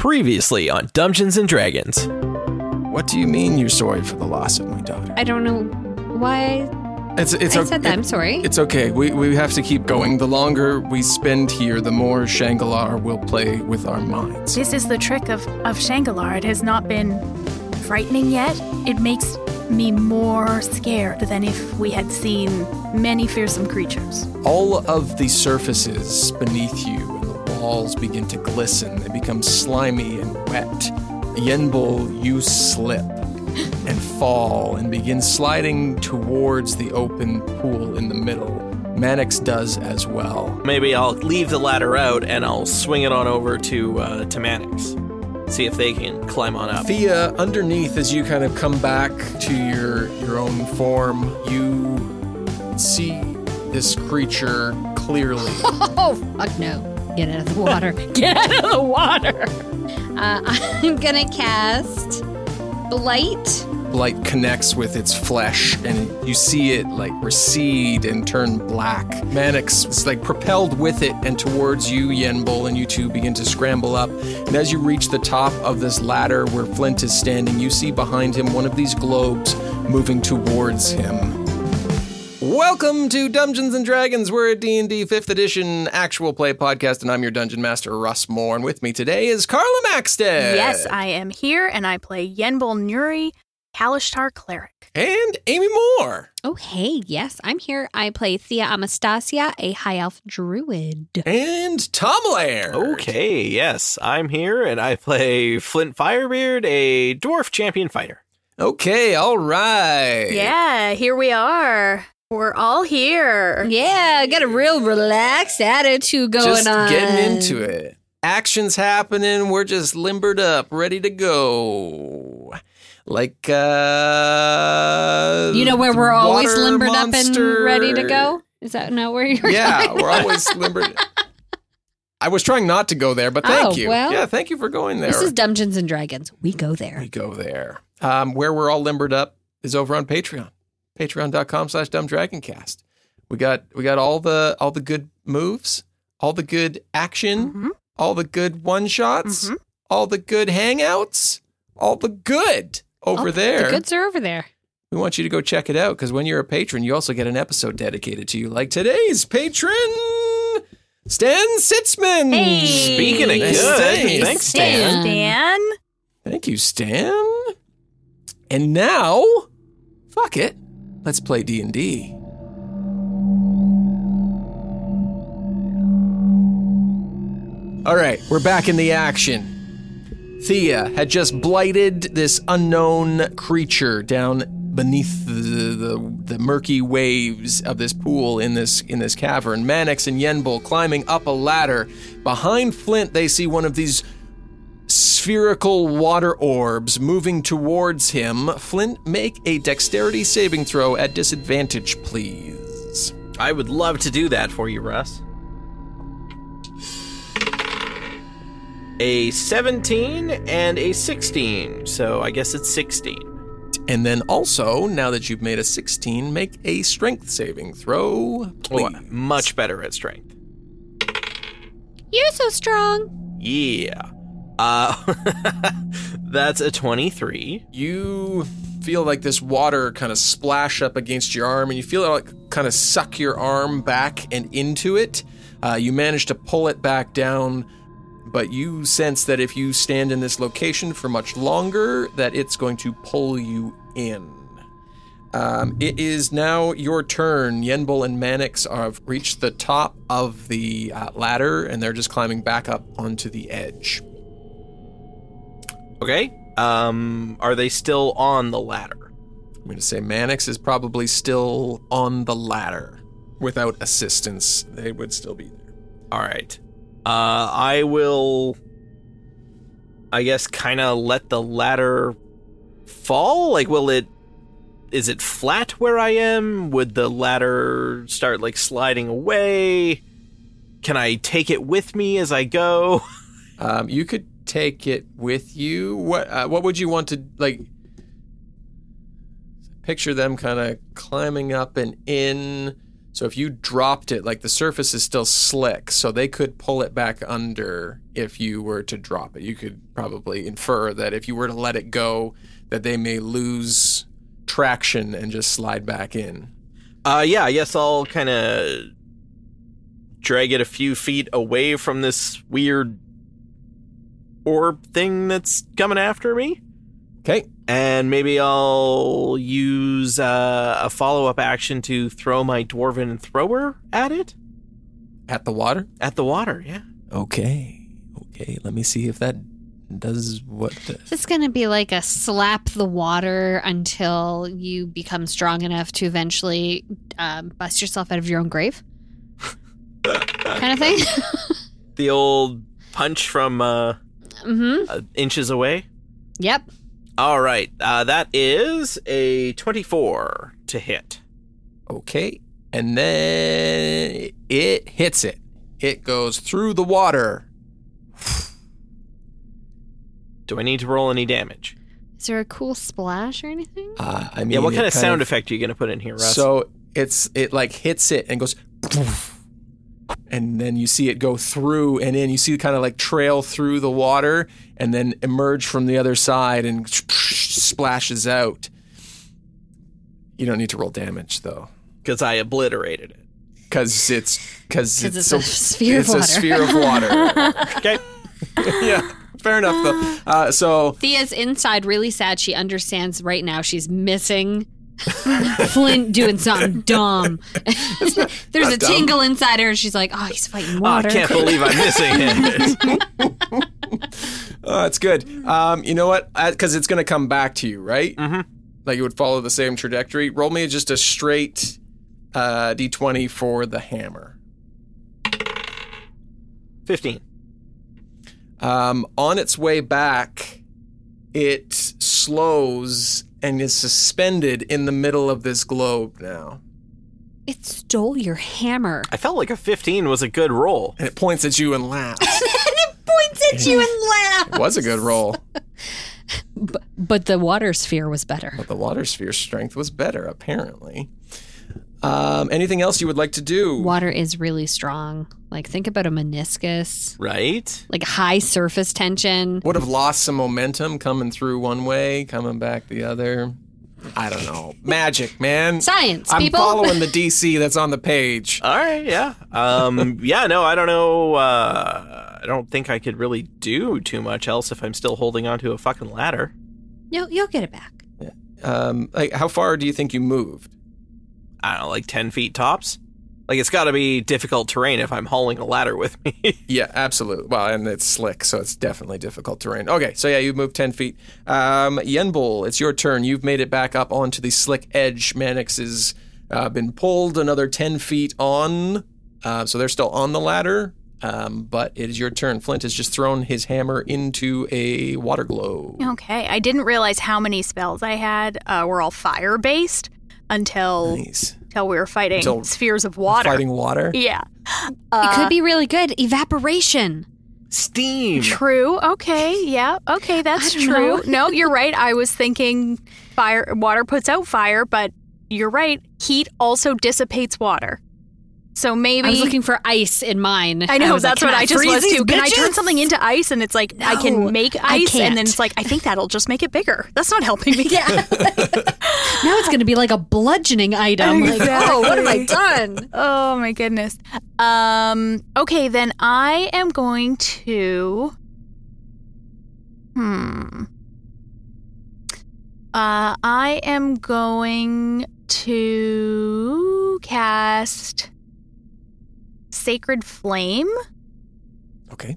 Previously on Dungeons and Dragons. What do you mean you're sorry for the loss of my daughter? I don't know why It's it's I o- said that. it- I'm sorry. It's okay. We we have to keep going. The longer we spend here, the more Shangalar will play with our minds. This is the trick of, of Shangalar. It has not been frightening yet. It makes me more scared than if we had seen many fearsome creatures. All of the surfaces beneath you and the walls begin to glisten. They become slimy and wet. Yenbul, you slip and fall and begin sliding towards the open pool in the middle. Mannix does as well. Maybe I'll leave the ladder out and I'll swing it on over to uh, to Mannix. See if they can climb on up. Thia, underneath, as you kind of come back to your your own form, you see this creature clearly. Oh, fuck no. Get out of the water. Get out of the water. Uh, I'm going to cast Blight. Blight connects with its flesh, and you see it like recede and turn black. Mannix is like propelled with it and towards you, Yenbul, and you two begin to scramble up. And as you reach the top of this ladder where Flint is standing, you see behind him one of these globes moving towards him. Welcome to Dungeons and Dragons. We're a D&D 5th edition actual play podcast and I'm your dungeon master Russ More and with me today is Carla Maxted. Yes, I am here and I play Yenbul Nuri, Kalashtar Cleric. and Amy More. Oh, hey, yes, I'm here. I play Thia Amastasia, a high elf druid. And Tom Laird. Okay, yes, I'm here and I play Flint Firebeard, a dwarf champion fighter. Okay, all right. Yeah, here we are. We're all here. Yeah, got a real relaxed attitude going Just on. getting into it. Action's happening. We're just limbered up, ready to go. Like uh You know where we're always water limbered up and ready to go? Is that not where you're Yeah, going? we're always limbered. I was trying not to go there, but thank Oh, you. well. yeah, thank you for going there. This is Dungeons and Dragons. We go there. we go there. Um, where we're all limbered up is over on Patreon. Patreon.com slash dumbdragoncast. We got we got all the all the good moves, all the good action, Mhm. all the good one shots, Mhm. all the good hangouts, all the good over Oh, there. The goods are over there. we want you to go check it out because when you're a patron, you also get an episode dedicated to you, like today's patron, Stan Sitzman. Hey. Speaking of Nice good, thanks. thanks, Stan. Stan. Thank you, Stan. And now, fuck it, let's play D and D. All right, we're back in the action. Thea had just blighted this unknown creature down beneath the, the, the murky waves of this pool in this in this cavern. Mannix and Yenbul climbing up a ladder. Behind Flint, they see one of these spherical water orbs moving towards him. Flint, make a dexterity saving throw at disadvantage, please. I would love to do that for you, Russ. A 17 and a 16, so I guess it's 16. And then also, now that you've made a 16, make a strength saving throw, Oh, please. I'm much better at strength. You're so strong. Yeah. Uh, that's a 23. You feel like this water kind of splash up against your arm, and you feel it like kind of suck your arm back and into it. Uh, you manage to pull it back down, but you sense that if you stand in this location for much longer, that it's going to pull you in. Um, it is now your turn. Yenbul and Mannix have reached the top of the uh, ladder, and they're just climbing back up onto the edge. Okay. Um, are they still on the ladder? I'm going to say Mannix is probably still on the ladder. Without assistance, they would still be there. All right. Uh, I will. I guess kind of let the ladder fall. Like, will it? Is it flat where I am? Would the ladder start like sliding away? Can I take it with me as I go? Um, you could take it with you. What uh, What would you want to like? Picture them kind of climbing up and in. So if you dropped it, like the surface is still slick, so they could pull it back under if you were to drop it. You could probably infer that if you were to let it go, that they may lose traction and just slide back in. Uh, yeah, I guess I'll kind of drag it a few feet away from this weird orb thing that's coming after me. Okay. And maybe I'll use uh, a follow up action to throw my dwarven thrower at it? At the water? At the water, yeah. Okay. Okay. Let me see if that does what. It's going to be like a slap the water until you become strong enough to eventually um, bust yourself out of your own grave, kind of thing. The old punch from uh, mm-hmm. uh, inches away. Yep. All right. Uh, that is a 24 to hit. Okay. And then it hits it. It goes through the water. Do I need to roll any damage? Is there a cool splash or anything? Uh, I mean, Yeah, what kind of sound of- effect are you going to put in here, Russ? So it's it like hits it and goes, and then you see it go through and in. You see it kind of like trail through the water and then emerge from the other side and splashes out. You don't need to roll damage though, Because I obliterated it. because it's because 'Cause it's, it's a sphere of it's a water. sphere of water. Okay. yeah, fair enough though. Uh, so Thia's inside really sad. She understands right now she's missing Flint doing something dumb. There's a dumb. tingle inside her. She's like, oh, he's fighting Oh, I can't believe I'm missing it. Oh, it's good. Um, you know what? Because it's going to come back to you, right? Mm-hmm. Like it would follow the same trajectory. Roll me just a straight uh, d20 for the hammer. 15. Um, on its way back, it slows and is suspended in the middle of this globe now. It stole your hammer. I felt like a 15 was a good roll. And it points at you and laughs. it points at you and laughs. it was a good roll, But, but the water sphere was better. but the water sphere strength was better, apparently. Um, anything else you would like to do? Water is really strong. Like, think about a meniscus, Right? like high surface tension. would have lost some momentum coming through one way, coming back the other. I don't know. Magic, man. Science, I'm people. following the DC that's on the page. All right, yeah. Um, yeah, no, I don't know. Uh, I don't think I could really do too much else if I'm still holding onto a fucking ladder. You'll, you'll get it back. Um, like, how far do you think you moved? I don't know, like 10 feet tops? Like, it's got to be difficult terrain if I'm hauling a ladder with me. Yeah, absolutely. Well, and it's slick, so it's definitely difficult terrain. Okay, so yeah, you moved 10 feet. Um, Yenbul, it's your turn. You've made it back up onto the slick edge. Mannix has uh, been pulled another 10 feet on, uh, so they're still on the ladder. Um, but it is your turn. Flint has just thrown his hammer into a water globe. Okay, I didn't realize how many spells I had uh, were all fire based until Nice. until we were fighting Until spheres of water. Fighting water. Yeah. it Uh, could be really good. Evaporation. Steam! True. Okay. Yeah. Okay. That's true. no, you're right. I was thinking fire. Water puts out fire, but you're right. Heat also dissipates water. So maybe I was looking for ice in mine. I know like, that's "Can what I, just was too. Can I turn something into ice? And it's like I can make ice, and then it's like I think that'll just make it bigger. That's not helping me. Yeah. now it's going to be like a bludgeoning item. Like, oh, what have I done? Oh my goodness. Um. Okay, then I am going to. Hmm. Uh, I am going to cast Sacred Flame. Okay.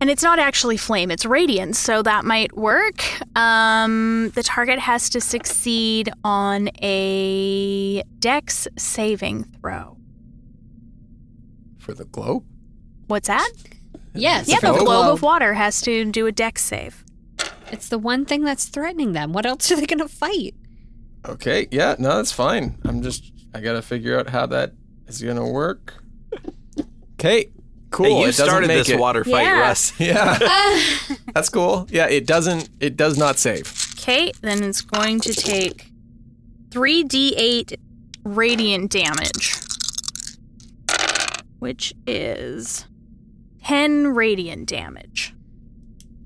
And it's not actually flame, it's radiance, so that might work. Um, the target has to succeed on a dex saving throw. For the globe? What's that? Yes. Yeah, the globe. globe of water has to do a dex save. It's the one thing that's threatening them. What else are they going to fight? Okay. Yeah, no, that's fine. I'm just, I got to figure out how that is going to work. Okay. Cool. Hey, you it started make this it. water fight, Yeah. Russ. Yeah. that's cool. Yeah, it doesn't, it does not save. Okay, then it's going to take 3d8 radiant damage, which is 10 radiant damage.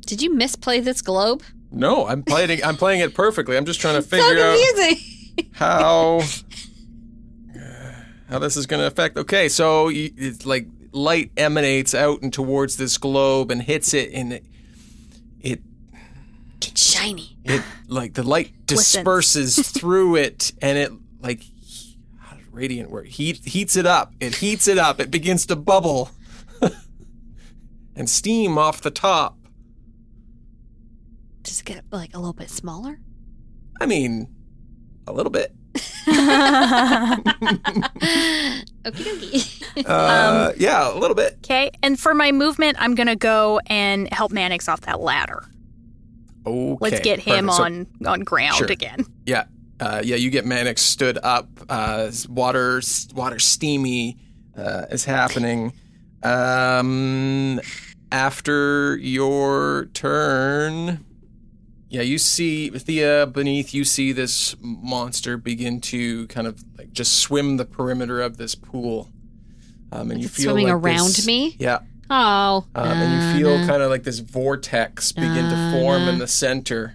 Did you misplay this globe? No, I'm playing it, I'm playing it perfectly. I'm just trying to so figure out how how this is going to affect. Okay, so you, it's like light emanates out and towards this globe and hits it, and it it, It's shiny. it like the light disperses through it, and it like how does radiant work? Heat heats it up. It heats it up. It begins to bubble, and steam off the top. Does it get like a little bit smaller? I mean, a little bit. Okie dokie. Uh, yeah, a little bit. Okay, and for my movement, I'm going to go and help Mannix off that ladder. Okay, Let's get him perfect. So- on, on ground Sure. again. Yeah, uh, yeah. You get Mannix stood up. Uh, water, water, steamy uh, is happening. Um, after your turn, yeah, you see Thia beneath. You see this monster begin to kind of like just swim the perimeter of this pool. Um, and you feel swimming like around this- me? Yeah, Oh. um, and you feel Uh, kind of like this vortex begin to form in the center.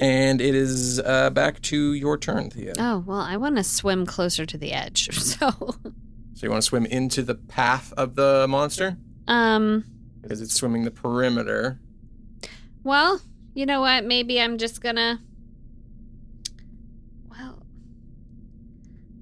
And it is uh, back to your turn, Thia. Oh, well, I want to swim closer to the edge. So, So you want to swim into the path of the monster? um, Because it's swimming the perimeter. well, you know what? Maybe I'm just gonna. Well,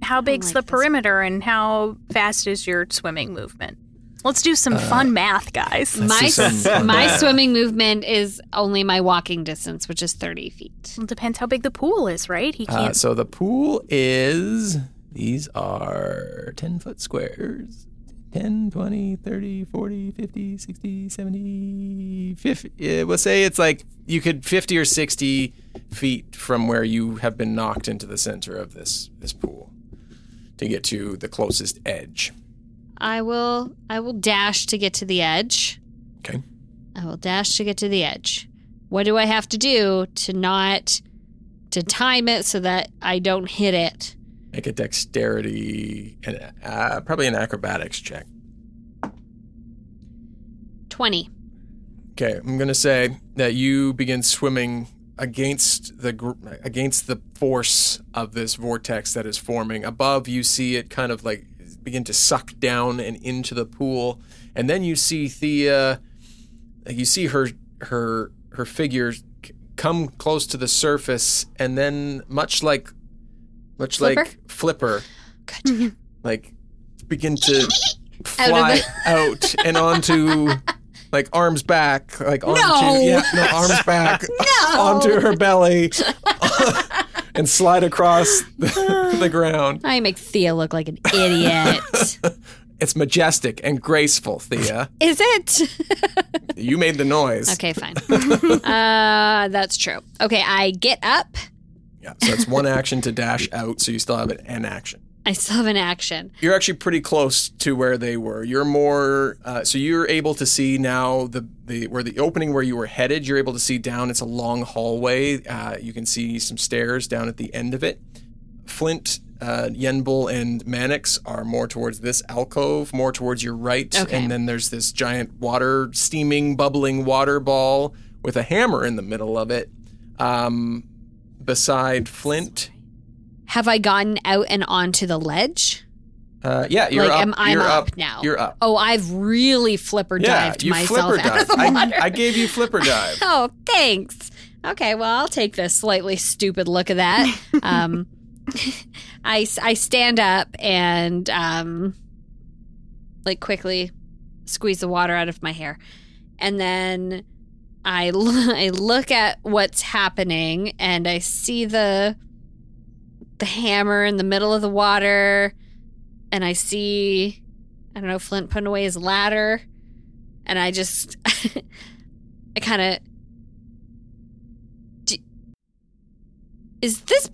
How big's like the this. perimeter and how fast is your swimming movement? Let's do some Uh, fun math, guys. My some my math. swimming movement is only my walking distance, which is 30 feet. Well, depends how big the pool is, right? He Uh, can't. so the pool is, these are 10 foot squares. 10, 20, 30, 40, 50, 60, 70, 50. Yeah, we'll say it's like you could 50 or 60 feet from where you have been knocked into the center of this, this pool to get to the closest edge. I will I will dash to get to the edge. Okay. I will dash to get to the edge. What do I have to do to not to time it so that I don't hit it? Make a dexterity and uh, probably an acrobatics check. 20. Okay, I'm gonna say that you begin swimming against the gr- against the force of this vortex that is forming. Above, you see it kind of like begin to suck down and into the pool, and then you see Thia. You see her her her figure come close to the surface, and then much like much Flipper? like Flipper, Good. like begin to Out fly the- out and onto like arms back like onto No. yeah no arms back onto her belly and slide across the, the ground I make Thia look like an idiot. it's majestic and graceful thea Is it? you made the noise okay, fine. Uh, that's true. Okay, I get up. Yeah so it's one action to dash out so you still have an action I still have an action. you're actually pretty close to where they were. You're more uh, so you're able to see now the the where the opening where you were headed. You're able to see down. It's a long hallway. Uh, you can see some stairs down at the end of it. Flint Uh, Yenbul and Mannix are more towards this alcove, more towards your right. Okay. And then there's this giant water, steaming, bubbling water ball with a hammer in the middle of it. Um, beside Flint. Have I gotten out and onto the ledge? Uh, yeah, you're like, up. am I you're up, up now? You're up. Oh, I've really flipper yeah, dived you myself flipper out of the water. I, I gave you flipper dive. Oh, thanks. Okay, well, I'll take the slightly stupid look of that. Um, I, I stand up and um, like quickly squeeze the water out of my hair, and then I l- I look at what's happening and I see the the hammer in the middle of the water, and I see I don't know Flint putting away his ladder, and I just I kind of is this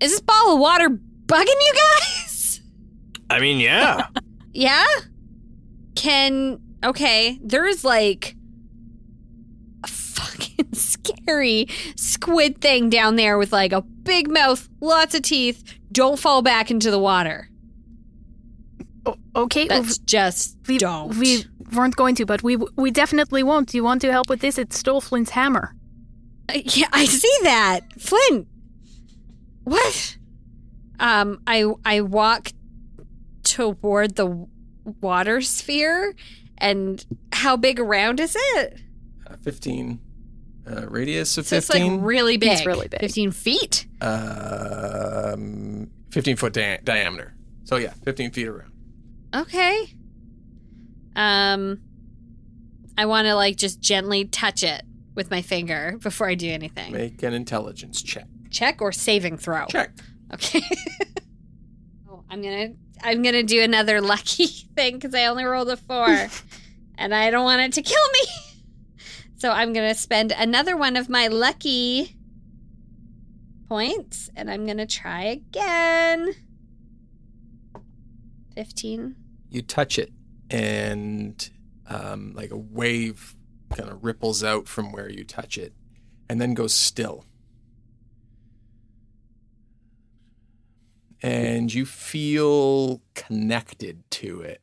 is this ball of water bugging you guys? I mean, yeah. Yeah? Can okay, there's like scary squid thing down there with like a big mouth, lots of teeth. Don't fall back into the water. O- okay, That's just we, don't. we weren't going to, but we we definitely won't. Do you want to help with this? It stole Flint's hammer. Uh, Yeah, I see that. Flint. What? Um, I I walk toward the water sphere, and how big around is it? Uh, 15 uh, radius of So it's 15. like really big. It's really big. Fifteen feet. um, 15 foot dia- diameter. So yeah, 15 feet around. Okay. Um, I want to like just gently touch it with my finger before I do anything. Make an intelligence check. Check or saving throw. Check. Okay. oh, I'm gonna I'm gonna do another lucky thing because I only rolled a four, and I don't want it to kill me. So I'm gonna spend another one of my lucky points, and I'm gonna try again. Fifteen. You touch it, and um, like a wave kind of ripples out from where you touch it, and then goes still. And you feel connected to it.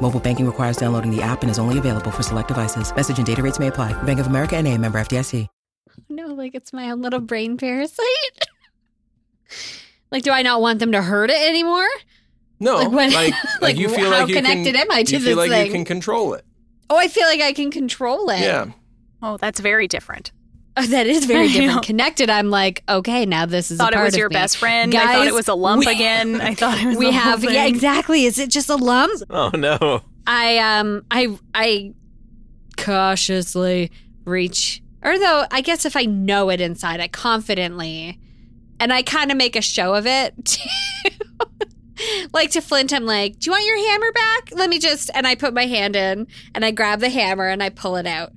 Mobile banking requires downloading the app and is only available for select devices. Message and data rates may apply. Bank of America and a member FDIC. No, like it's my own little brain parasite. like, do I not want them to hurt it anymore? No, Like what- like, like, you feel how like you connected can, am I to you this feel like thing? you can control it. Oh, I feel like I can control it. Yeah. Oh, that's very different. That is very different. Connected, I'm like, okay, now this is. a thought it was of your me. best friend. I thought it was a lump we- again. I thought it was. We the whole have, yeah, exactly. Is it just a lump? Oh no. I um, I I cautiously reach, or though I guess if I know it inside, I confidently, and I kind of make a show of it. like to Flint, I'm like, "Do you want your hammer back? Let me just," and I put my hand in and I grab the hammer and I pull it out,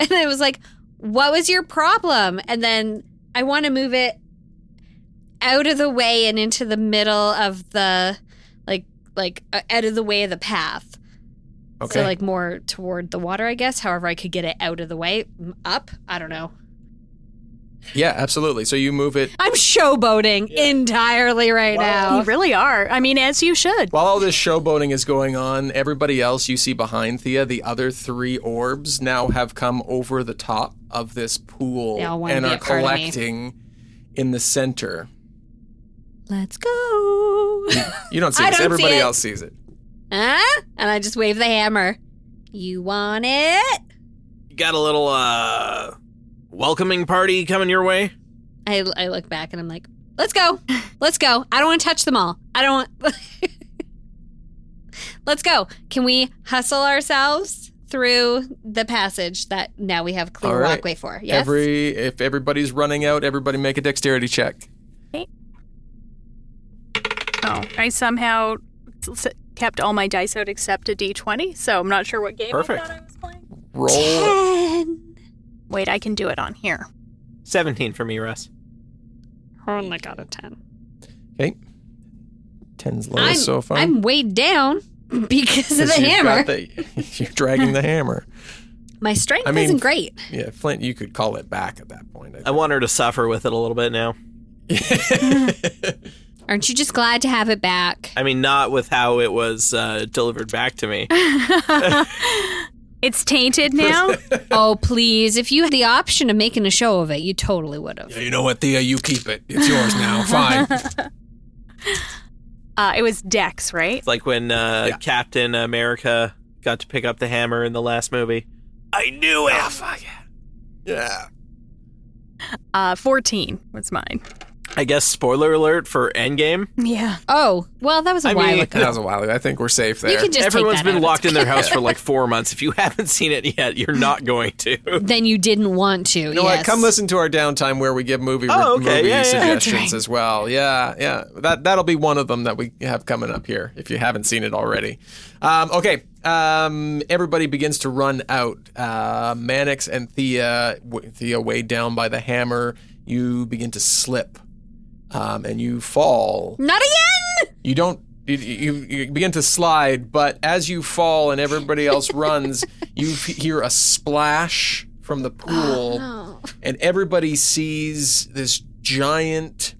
and it was like, "What was your problem?" And then I want to move it out of the way and into the middle of the like like uh, out of the way of the path. Okay. So like more toward the water, I guess. However, I could get it out of the way, up. I don't know. Yeah, absolutely. So you move it I'm showboating entirely right now. You really are. I mean, as you should. While all this showboating is going on, everybody else you see behind Thia, the other three orbs now have come over the top of this pool They all wanna and are a part of me. collecting in the center. Let's go. You don't see I this, don't see everybody it. else sees it. huh? And I just wave the hammer. You want it? You got a little uh welcoming party coming your way? I, I look back and I'm like, let's go. Let's go. I don't want to touch them all. I don't want. let's go. Can we hustle ourselves through the passage that now we have clear All right. walkway for? Yes. Every if everybody's running out, everybody make a dexterity check. Oh, I somehow. kept all my dice out except a d20, so I'm not sure what game Perfect. I thought I was playing. Roll. Wait, I can do it on here. 17 for me, Russ. Only got a 10. Okay. Ten's I'm, so far. I'm weighed down because of the hammer. the- you're dragging the hammer. My strength I mean- isn't great. Yeah, Flint, you could call it back at that point. I want her to suffer with it a little bit now. Aren't you just glad to have it back? I mean, not with how it was uh, delivered back to me. It's tainted now. oh, please. If you had the option of making a show of it, you totally would have. you know what, Thia? You keep it. It's yours now. Fine. uh, it was Dex, right? It's like when uh, Yeah. Captain America got to pick up the hammer in the last movie. I knew it. Ah, fuck yeah. Yeah. Uh, 14 was mine. I guess spoiler alert for Endgame. Yeah. Oh, well, that was a I while mean- ago. That was a while ago. I think we're safe there. You can just Everyone's take that been out. locked in their house for like four months. If you haven't seen it yet, you're not going to. Then you didn't want to. You know what? Come listen to our downtime where we give movie Oh, okay. movie Yeah, yeah. suggestions That's right. as well. Yeah, yeah. That that'll be one of them that we have coming up here if you haven't seen it already. Um, okay. Um, everybody begins to run out. Uh, Mannix and Thia, w- Thia weighed down by the hammer. You begin to slip, um, and you fall. Not again! You don't. You, you, you begin to slide, but as you fall and everybody else runs, you f- hear a splash from the pool, Oh, and everybody sees this giant,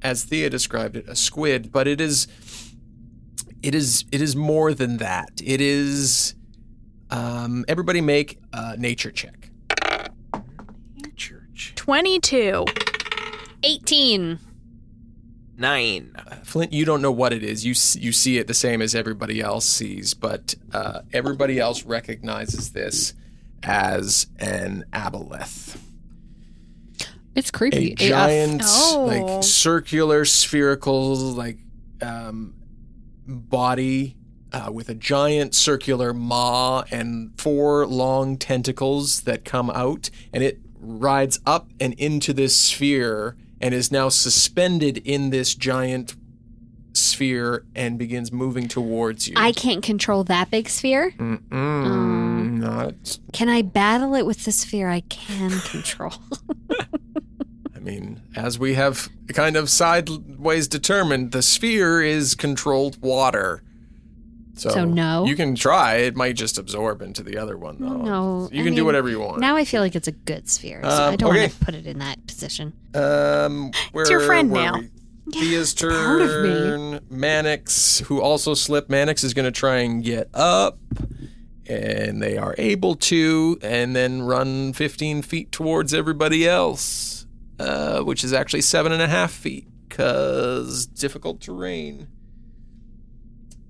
as Thia described it, a squid. But it is, it is, it is more than that. It is. Um, everybody make a nature check. Church 22. 18. Nine. Flint, you don't know what it is. You you see it the same as everybody else sees, but uh, everybody else recognizes this as an aboleth, It's creepy. a giant, Oh. like circular, spherical, like um, body uh, with a giant circular maw and four long tentacles that come out, and it rides up and into this sphere and is now suspended in this giant sphere and begins moving towards you. I can't control that big sphere. Mm-mm, um, not. Can I battle it with the sphere I can control? I mean, as we have kind of sideways determined, the sphere is controlled water. So, So no? You can try. It might just absorb into the other one, though. No, You I can do whatever you want. now I feel like it's a good sphere, so Um, I don't okay. want to put it in that position. Um, where, your friend now. we? Thia's part of me. turn. Mannix, who also slipped. Mannix is going to try and get up, and they are able to, and then run 15 feet towards everybody else, uh, which is actually seven and a half feet, because difficult terrain.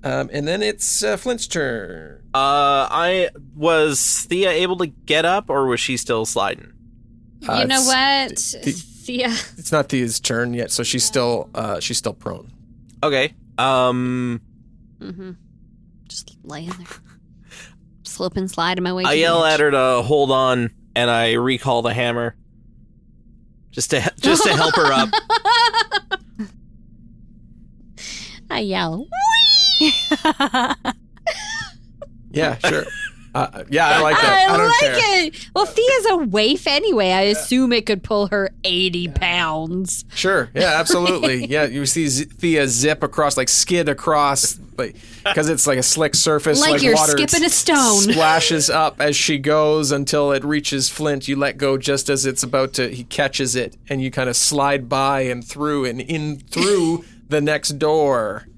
Um, and then it's uh, Flint's turn. Uh, I was Thia able to get up, or was she still sliding? Uh, you know what? the- Thia. It's not Thia's turn yet, so she's still uh, she's still prone. Okay. Um, Mm-hmm. Just laying there. Slip and slide in my way. I to yell edge. at her to hold on, and I recall the hammer, just to just to help her up. I yell. Yeah, sure. Uh, yeah, I like that. I, I, like care. it. Well, Thia's a waif anyway. I assume it could pull her 80 pounds. Sure. Yeah, absolutely. yeah, you see Z- Thia zip across, like skid across, like because it's like a slick surface, Like like, you're water skipping a stone. splashes up as she goes until it reaches Flint. You let go just as it's about to. He catches it, and you kind of slide by and through and in through the next door.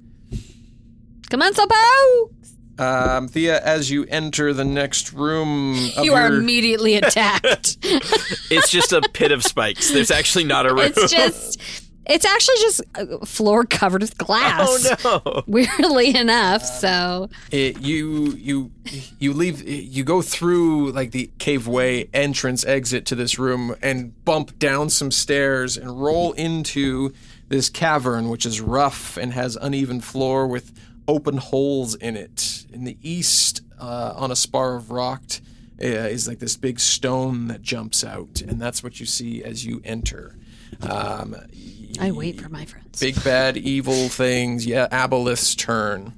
Come on, Sopo! Um, Thia, as you enter the next room, of You are your- immediately attacked. It's just a pit of spikes. There's actually not a room. it's just, it's actually just a floor covered with glass. oh no. Weirdly enough, so it, you you you leave you go through like the caveway entrance exit to this room and bump down some stairs and roll into this cavern which is rough and has uneven floor with open holes in it in the east uh, on a spar of rock uh, is like this big stone that jumps out and that's what you see as you enter um, I wait for my friends. big bad evil things yeah aboleth's turn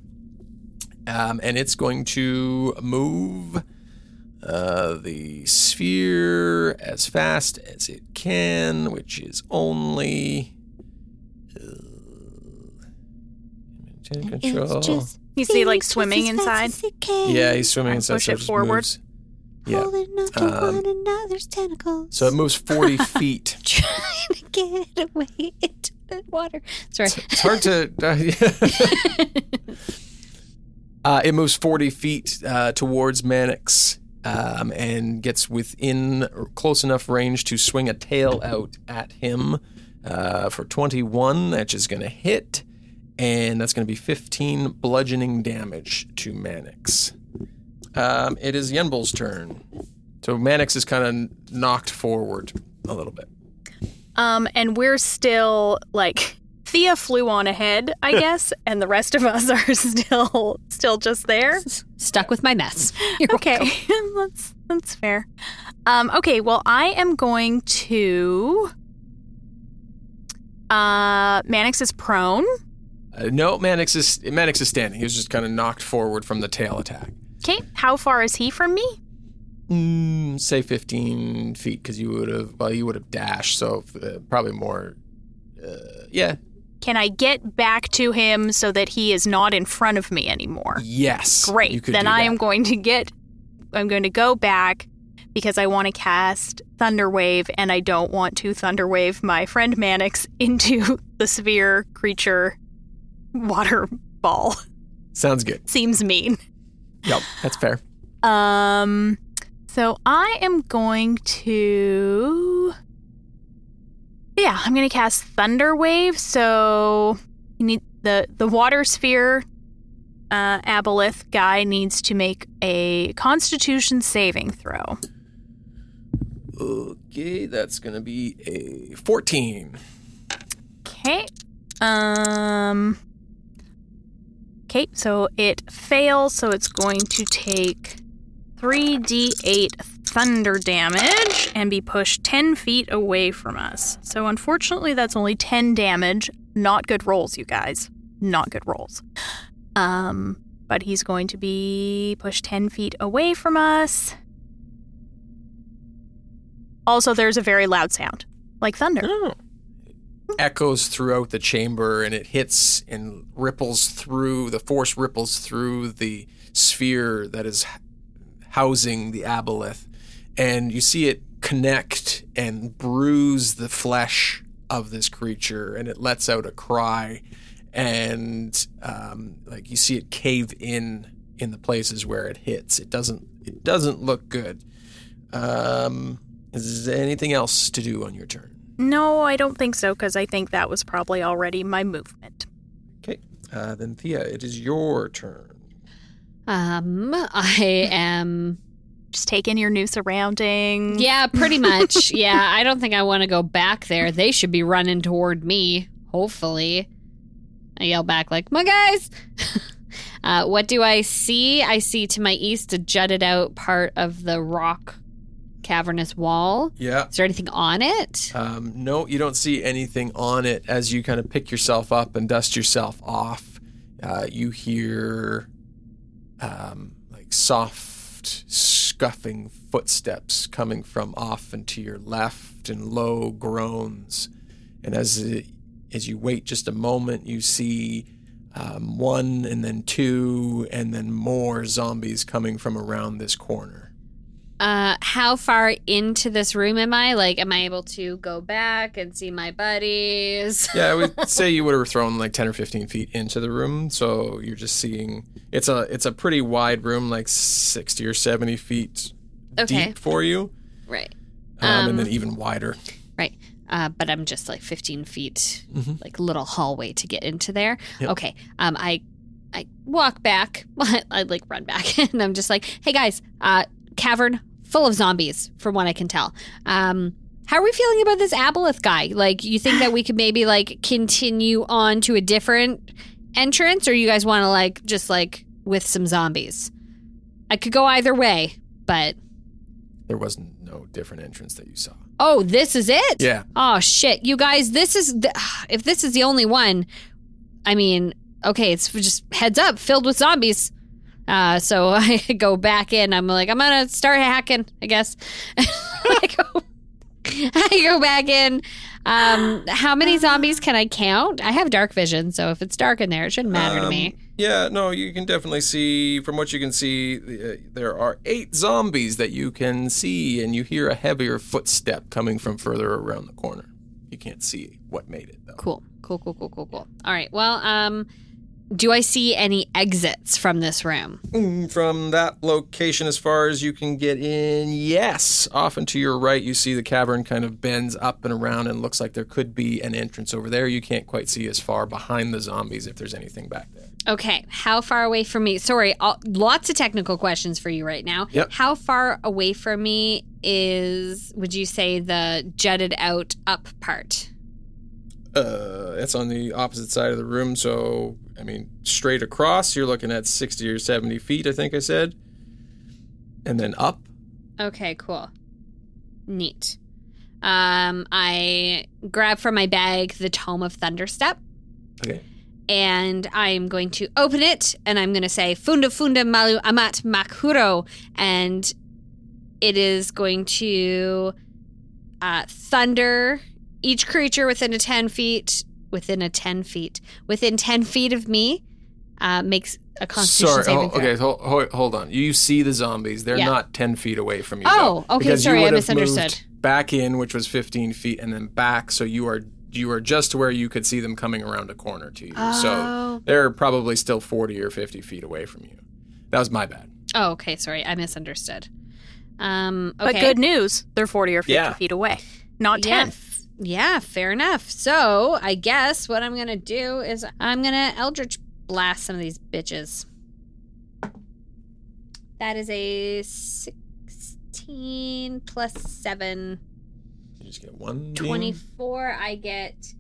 Um, and it's going to move uh, the sphere as fast as it can, which is only. Uh, control. You see, like swimming inside. yeah, he's swimming inside. push so it just forward. moves. Yeah. Holding on to Um, one another's tentacles. So it moves 40 feet. trying to get away into the water. Sorry. It's hard to. Uh, uh, it moves 40 feet uh, towards Mannix um, and gets within close enough range to swing a tail out at him uh, for 21, which is going to hit. And that's going to be 15 bludgeoning damage to Mannix. Um, it is Yenbul's turn. So Mannix is kind of knocked forward a little bit. Um, and we're still like Thia flew on ahead, I guess, and the rest of us are still still just there. Stuck with my mess. You're Okay, that's that's fair. Um, okay, well, I am going to. Uh, Mannix is prone. Uh, no, Mannix is Mannix is standing. He was just kind of knocked forward from the tail attack. Okay, how far is he from me? Mm, say 15 feet because you would have well you would have dashed so uh, probably more uh, yeah Can I get back to him so that he is not in front of me anymore? yes Great. Then I that. am going to get. I'm going to go back because I want to cast Thunderwave, and I don't want to Thunderwave my friend Mannix into the sphere creature water ball. sounds good Seems mean. yep that's fair Um. So I am going to. Yeah, I'm going to cast Thunder Wave. So you need the the water sphere. Uh, Aboleth guy needs to make a Constitution saving throw. okay that's gonna be a 14 Okay. Um. Okay, so it fails, so it's going to take 3d8 thunder damage and be pushed 10 feet away from us. So, unfortunately, that's only 10 damage. Not good rolls, you guys. Not good rolls. Um, but he's going to be pushed 10 feet away from us. Also, there's a very loud sound, like thunder. oh. Echoes throughout the chamber and it hits and ripples through the force ripples through the sphere that is housing the aboleth. And you see it connect and bruise the flesh of this creature and it lets out a cry. And um, like you see it cave in in the places where it hits. It doesn't it doesn't look good. Um, is there anything else to do on your turn No, I don't think so, because I think that was probably already my movement. Okay, uh, then Thia, it is your turn. Um, I am. Just take in your new surroundings. Yeah, pretty much. yeah, I don't think I want to go back there. They should be running toward me. Hopefully, I yell back like, "My guys!" uh, what do I see? I see to my east a jutted out part of the rock cavernous wall. Yeah. Is there anything on it? Um, no, you don't see anything on it as you kind of pick yourself up and dust yourself off. Uh, you hear um, like soft, scuffing footsteps coming from off and to your left and low groans. And as, it, as you wait just a moment, you see um, one and then two and then more zombies coming from around this corner. Uh, how far into this room am I? Like, am I able to go back and see my buddies? Yeah, I would say you would have thrown like ten or fifteen feet into the room, so you're just seeing it's a it's a pretty wide room, like sixty or seventy feet Okay. deep for you, Right. um, and then Um, even wider. Right. Uh, but I'm just like 15 feet, Mhm. like little hallway to get into there. Yep. Okay. Um, I, I walk back. I like run back, and I'm just like, "Hey guys, uh, cavern full of zombies, from what I can tell. Um, how are we feeling about this Aboleth guy? Like, you think that we could maybe like continue on to a different entrance, or you guys want to like just like with some zombies? I could go either way, but There wasn't no different entrance that you saw. oh, this is it. Yeah, Oh shit, you guys! This is the, if this is the only one. I mean, okay, it's just heads up, filled with zombies. Uh, so I go back in. I'm like, I'm gonna start hacking. I guess. I go, I go back in. Um, how many zombies can I count? I have dark vision, so if it's dark in there, it shouldn't matter to me. Um, Yeah, no, you can definitely see, from what you can see, uh, there are eight zombies that you can see, and you hear a heavier footstep coming from further around the corner. You can't see what made it, though. Cool, cool, cool, cool, cool, cool. All right. Well, um, do I see any exits from this room? Mm, From that location, as far as you can get in, yes. Off and to your right, you see the cavern kind of bends up and around, and looks like there could be an entrance over there. You can't quite see as far behind the zombies if there's anything back there. Okay, how far away from me? Sorry, all, lots of technical questions for you right now. Yep. How far away from me is, would you say, the jutted out up part? Uh, it's on the opposite side of the room, so I mean, straight across, you're looking at 60 or 70 feet, I think I said. And then up. Okay, cool. Neat. Um, I grab from my bag the Tome of Thunderstep. Okay. and I'm going to open it and I'm going to say Funda Funda Malu Amat Makuro and it is going to uh, thunder each creature within a 10 feet within a 10 feet within 10 feet of me uh, makes a constitution Sorry. saving Oh, throw. okay. Hold, hold, hold on. You see the zombies. They're Yeah. not 10 feet away from you. Oh, though, okay, because you sorry, I would have misunderstood. moved Back in, which was 15 feet, and then back. So you are you are just where you could see them coming around a corner to you. Oh. So they're probably still 40 or 50 feet away from you. That was my bad. Oh, okay, sorry, I misunderstood. Um, okay. But good news, they're 40 or 50 Yeah. feet away, not 10. Yeah, f- yeah, fair enough. So I guess what I'm gonna do is I'm gonna Eldritch blast some of these bitches. That is a sixteen plus seven. You just get one. beam? 24 i get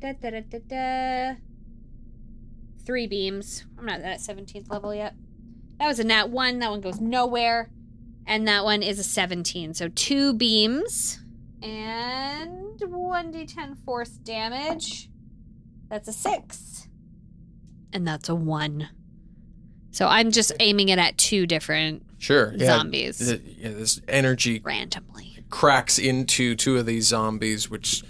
da, da, da, da, da, three beams i'm not at 17th level yet that was a nat 1 that one goes nowhere and that one is a 17 so two beams and 1d10 force damage. That's a 6 and that's a 1 so i'm just aiming it at two different Sure. Yeah, Zombies. th- yeah, this energy randomly. cracks into two of these zombies, which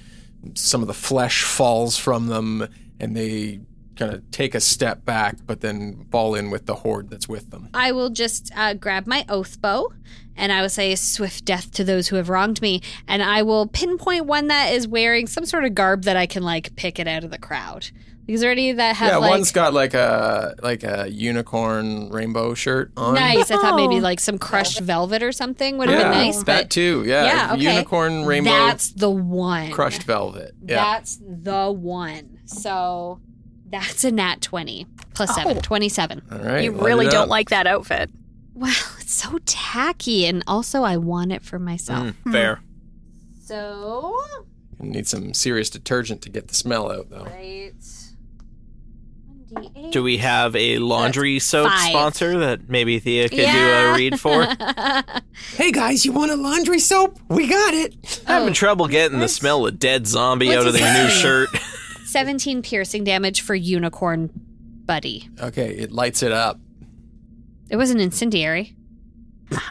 some of the flesh falls from them, and they kind of take a step back, but then fall in with the horde that's with them. I will just uh, grab my oath bow and I will say swift death to those who have wronged me. And I will pinpoint one that is wearing some sort of garb that I can like pick it out of the crowd. Is there any that have yeah, like one's got like a like a unicorn rainbow shirt on. nice? I thought maybe Oh. like some crushed velvet or something would have Yeah, been nice. that but too. Yeah, yeah, okay. unicorn rainbow That's the one. crushed velvet. Yeah, That's the one. So that's a nat 20 plus 7, Oh. 27. all right. you really don't up. like that outfit. Wow, it's so tacky. And also, I want it for myself. Mm, fair. So, You need some serious detergent to get the smell out, though. right. Do we have a laundry soap five. sponsor that maybe Thia could do a read for? Hey guys, you want a laundry soap? We got it. Having trouble getting the smell of dead zombie out of his their new shirt. 17 piercing damage for Unicorn Buddy. Okay, it lights it up. It was an incendiary,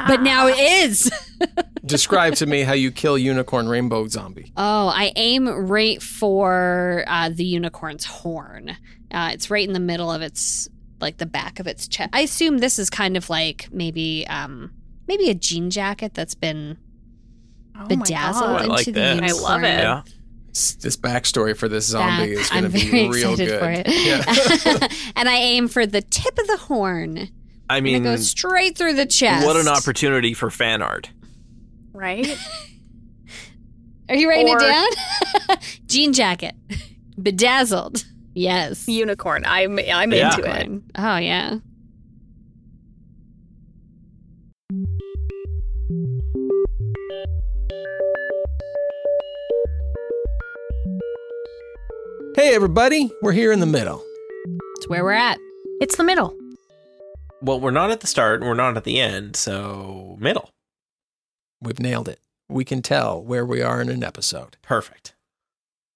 but now it is. Describe to me how you kill unicorn rainbow zombie. Oh, I aim right for uh, the unicorn's horn. Uh, it's right in the middle of its, like the back of its chest. I assume this is kind of like maybe, um, maybe a jean jacket that's been Oh my bedazzled God. I into like the that. I unicorn. love it. Yeah. S- This backstory for this zombie That- is going to be very real excited good. for it. Yeah. and I aim for the tip of the horn. I And it mean, goes straight through the chest. what an opportunity for fan art. Right? Are you writing Or- it down? Jean jacket. Bedazzled. Yes. Unicorn. I'm I'm Yeah. into it. Oh, yeah. Hey everybody, we're here in the middle. It's where we're at. It's the middle. Well, we're not at the start and we're not at the end, so middle. We've nailed it. We can tell where we are in an episode. Perfect.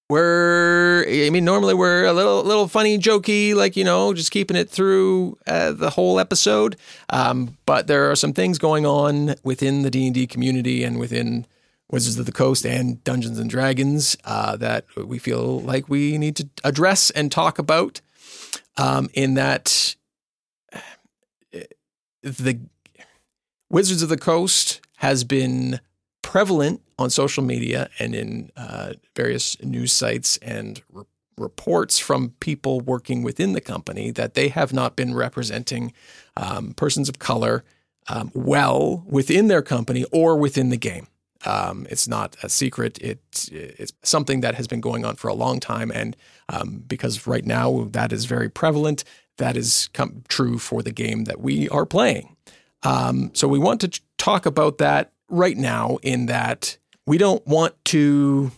We're we're I mean normally we're a little little funny, jokey, like you know, just keeping it through uh, the whole episode. Um, but there are some things going on within the D and D community and within Wizards of the Coast and Dungeons and Dragons uh, that we feel like we need to address and talk about. Um, in that uh, the Wizards of the Coast has been prevalent on social media and in uh, various news sites and re- reports from people working within the company that they have not been representing um, persons of color um, well within their company or within the game. Um, it's not a secret. It, it's something that has been going on for a long time. And um, because right now that is very prevalent, that is come true for the game that we are playing. Um, so we want to talk about that right now in that we don't want to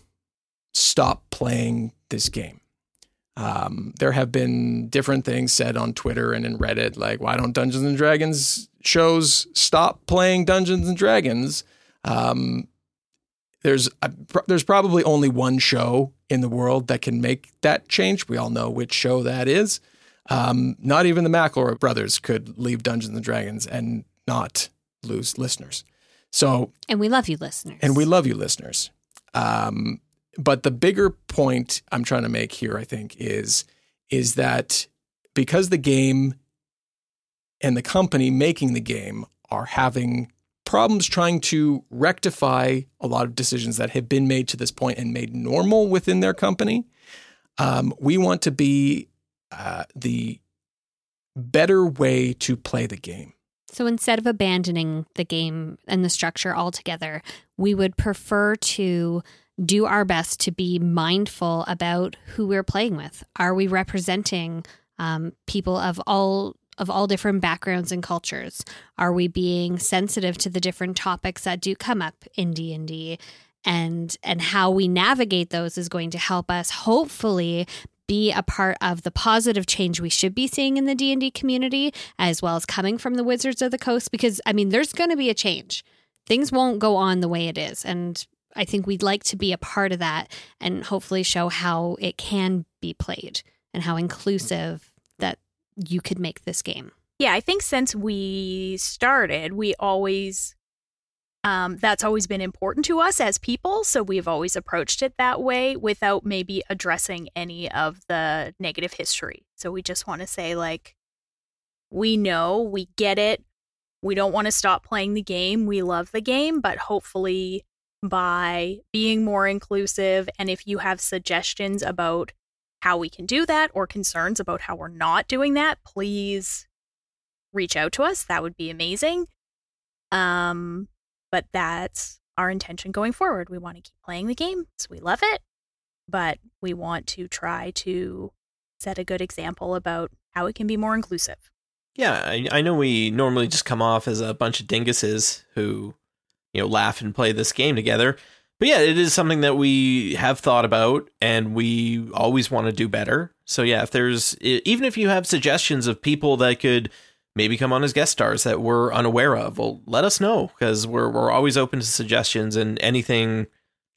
stop playing this game. Um, there have been different things said on Twitter and in Reddit, like, why don't Dungeons and Dragons shows stop playing Dungeons and Dragons? Um, there's a, there's probably only one show in the world that can make that change. We all know which show that is. Um, not even the McElroy brothers could leave Dungeons and Dragons and not lose listeners. So, and we love you, listeners. And we love you, listeners. Um, but the bigger point I'm trying to make here, I think, is is that because the game and the company making the game are having problems trying to rectify a lot of decisions that have been made to this point and made normal within their company. Um, we want to be uh, the better way to play the game. So instead of abandoning the game and the structure altogether, we would prefer to do our best to be mindful about who we're playing with. Are we representing um, people of all of all different backgrounds and cultures? Are we being sensitive to the different topics that do come up in D&D? And and how we navigate those is going to help us hopefully be a part of the positive change we should be seeing in the D&D community as well as coming from the Wizards of the Coast because I mean there's going to be a change. Things won't go on the way it is and I think we'd like to be a part of that and hopefully show how it can be played and how inclusive you could make this game. Yeah, I think since we started, we always um, that's always been important to us as people. So we've always approached it that way without maybe addressing any of the negative history. So we just want to say, like, we know, we get it. We don't want to stop playing the game. We love the game, but hopefully, by being more inclusive, and if you have suggestions about how we can do that or concerns about how we're not doing that, please reach out to us. That would be amazing. Um, but that's our intention going forward. We want to keep playing the game, so we love it, but we want to try to set a good example about how it can be more inclusive. Yeah, I, I know we normally just come off as a bunch of dinguses who, you know, laugh and play this game together. But yeah, it is something that we have thought about and we always want to do better. So yeah, if there's even if you have suggestions of people that could maybe come on as guest stars that we're unaware of, well, let us know because we're we're always open to suggestions and anything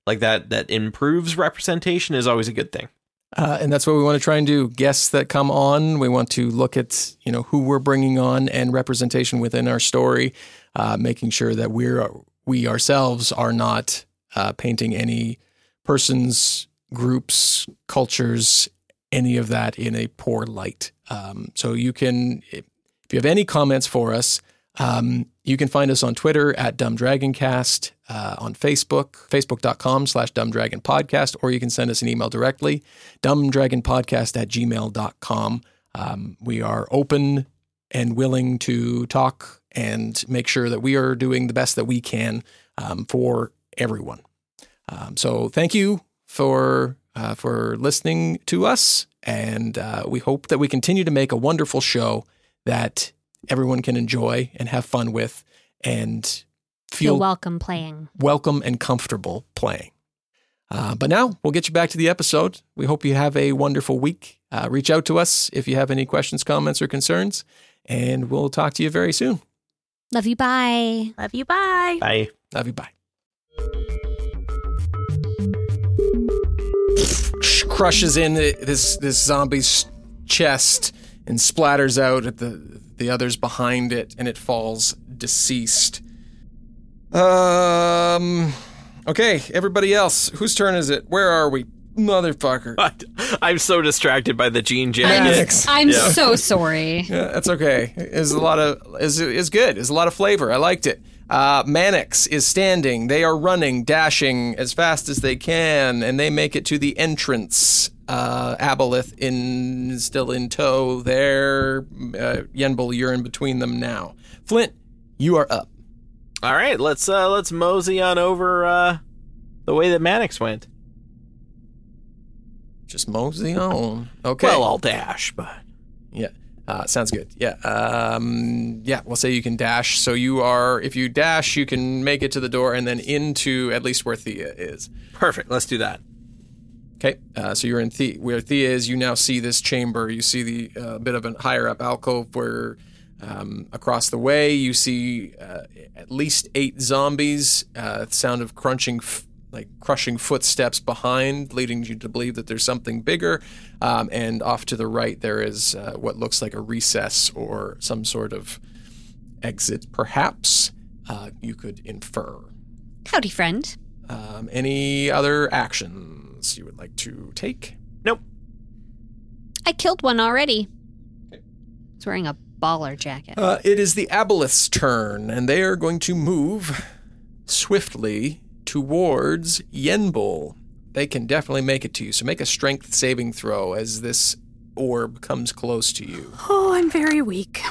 like that that improves representation is always a good thing. Uh, and that's what we want to try and do. Guests that come on, we want to look at you know who we're bringing on and representation within our story, uh, making sure that we're we ourselves are not uh, painting any persons, groups, cultures, any of that in a poor light. Um, so you can, if you have any comments for us, um, you can find us on Twitter at Dumb Dragoncast, uh, on Facebook, facebook.com slash Dumb Dragon dumbdragonpodcast, or you can send us an email directly, dumbdragonpodcast at gmail.com. Um, we are open and willing to talk and make sure that we are doing the best that we can um, for everyone. Um, so thank you for uh, for listening to us, and uh, we hope that we continue to make a wonderful show that everyone can enjoy and have fun with, and feel, feel welcome playing, welcome and comfortable playing. Uh, but now we'll get you back to the episode. We hope you have a wonderful week. Uh, reach out to us if you have any questions, comments, or concerns, and we'll talk to you very soon. Love you. Bye. Love you. Bye. Bye. Love you. Bye. Crushes in this this zombie's chest and splatters out at the the others behind it, and it falls deceased. Um. Okay, everybody else, whose turn is it? Where are we, motherfucker? I'm so distracted by the jean I'm, jacket. I'm Yeah. so sorry. Yeah, that's okay. It's a lot of is is good. It's a lot of flavor. I liked it. Uh, Mannix is standing. They are running, dashing as fast as they can, and they make it to the entrance. Uh, Aboleth in still in tow. There, uh, Yenbul, you're in between them now. Flint, you are up. All right, let's uh let's mosey on over uh the way that Mannix went. Just mosey on. Okay. Well, I'll dash, but Yeah. Uh, sounds good. Yeah. Um, yeah. We'll say you can dash. So you are, if you dash, you can make it to the door and then into at least where Thia is. perfect. Let's do that. Okay. Uh, so you're in the- where Thia is. You now see this chamber. You see the uh, bit of a higher up alcove where um, across the way you see uh, at least eight zombies. Uh, sound of crunching. F- like crushing footsteps behind, leading you to believe that there's something bigger. Um, and off to the right, there is uh, what looks like a recess or some sort of exit, perhaps. Uh, you could infer. Howdy, friend. Um, any other actions you would like to take? Nope. I killed one already. He's wearing a baller jacket. Uh, it is the Aboleth's turn, and they are going to move swiftly towards Yenbul. They can definitely make it to you, so make a strength saving throw as this orb comes close to you. Oh, I'm very weak.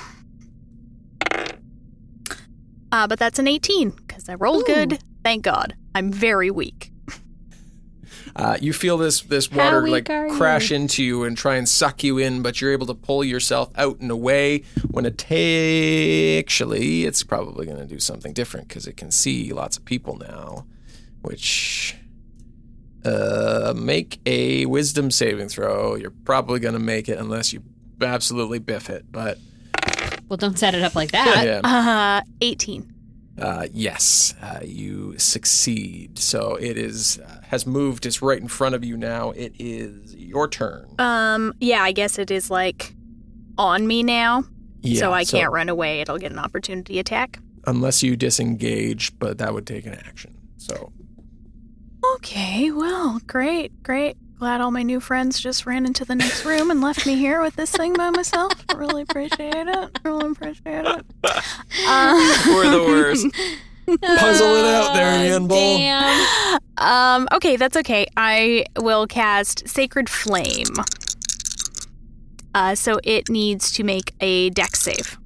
Uh, but that's an 18 because I rolled good. Thank God. I'm very weak. Uh, you feel this this water like are you? crash into you and try and suck you in, but you're able to pull yourself out and away. When it actually, it's probably going to do something different because it can see lots of people now. Which, uh, make a wisdom saving throw. You're probably going to make it unless you absolutely biff it. But Well, don't set it up like that. yeah, Uh, 18. uh, yes, uh, you succeed. So it is uh, has moved. It's right in front of you now. It is your turn. Um, yeah, I guess it is like on me now. Yeah, so I can't run away. It'll get an opportunity attack. unless you disengage, but that would take an action. So Okay, well, great, great. Glad all my new friends just ran into the next room and left me here with this thing by myself. Really appreciate it. Really appreciate it. Uh, We're the worst. puzzle it out there, Yenbul. Damn. um, okay, that's okay. I will cast Sacred Flame. Uh, so it needs to make a dex save.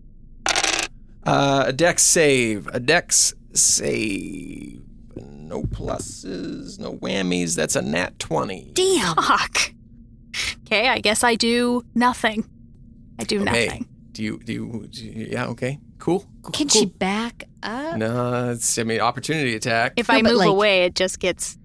Uh, a dex save. A dex save. No pluses, no whammies. That's a nat 20. Damn. Fuck. Okay, I guess I do nothing. I do Okay. nothing. Do you, do you, do you- yeah, okay. Cool. cool Can cool. she back up? No, it's, I mean, opportunity attack. If No, I move like- away, it just gets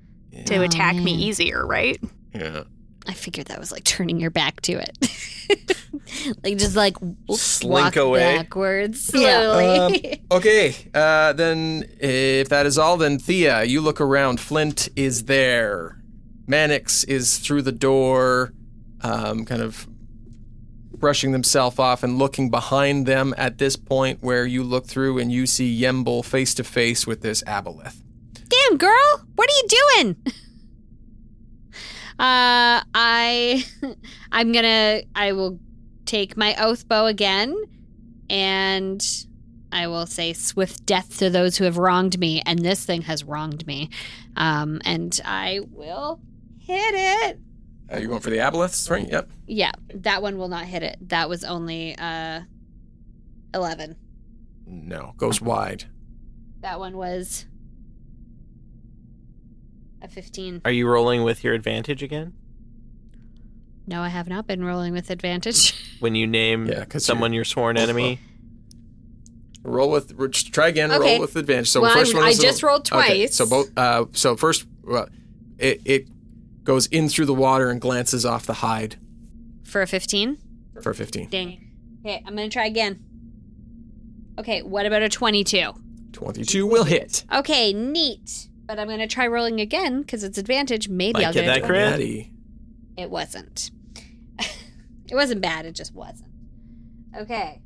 to Oh, attack me oh, easier, right? yeah. I figured that was like turning your back to it. like just like Slink walk away. backwards Yeah. slowly. Okay, uh, then if that is all, then Thia, you look around. Flint is there. Mannix is through the door, um, kind of brushing themselves off and looking behind them at this point where you look through and you see Yenbul face to face with this Aboleth. Damn girl, what are you doing? Uh I I'm gonna I will take my oath bow again and I will say swift death to those who have wronged me, and this thing has wronged me. Um and I will hit it. Are you going for the Aboleths? Right? Yep. Yeah, that one will not hit it. That was only uh eleven. No, goes wide. That one was a fifteen. Are you rolling with your advantage again? No, I have not been rolling with advantage. When you name Yeah, 'cause someone your sworn enemy? Roll with. Try again. Okay. Roll with advantage. So Well, first I'm- one. I is a- just rolled Okay, twice. so both. Uh, so first, well, it it goes in through the water and glances off the hide For a 15? for fifteen. Dang. Okay, I'm going to try again. Okay, what about a 22? Twenty-two will hit. Okay, neat. But I'm going to try rolling again because it's advantage. Maybe Might I'll get get, that a crit. Natty. it wasn't. It wasn't bad, it just wasn't. Okay.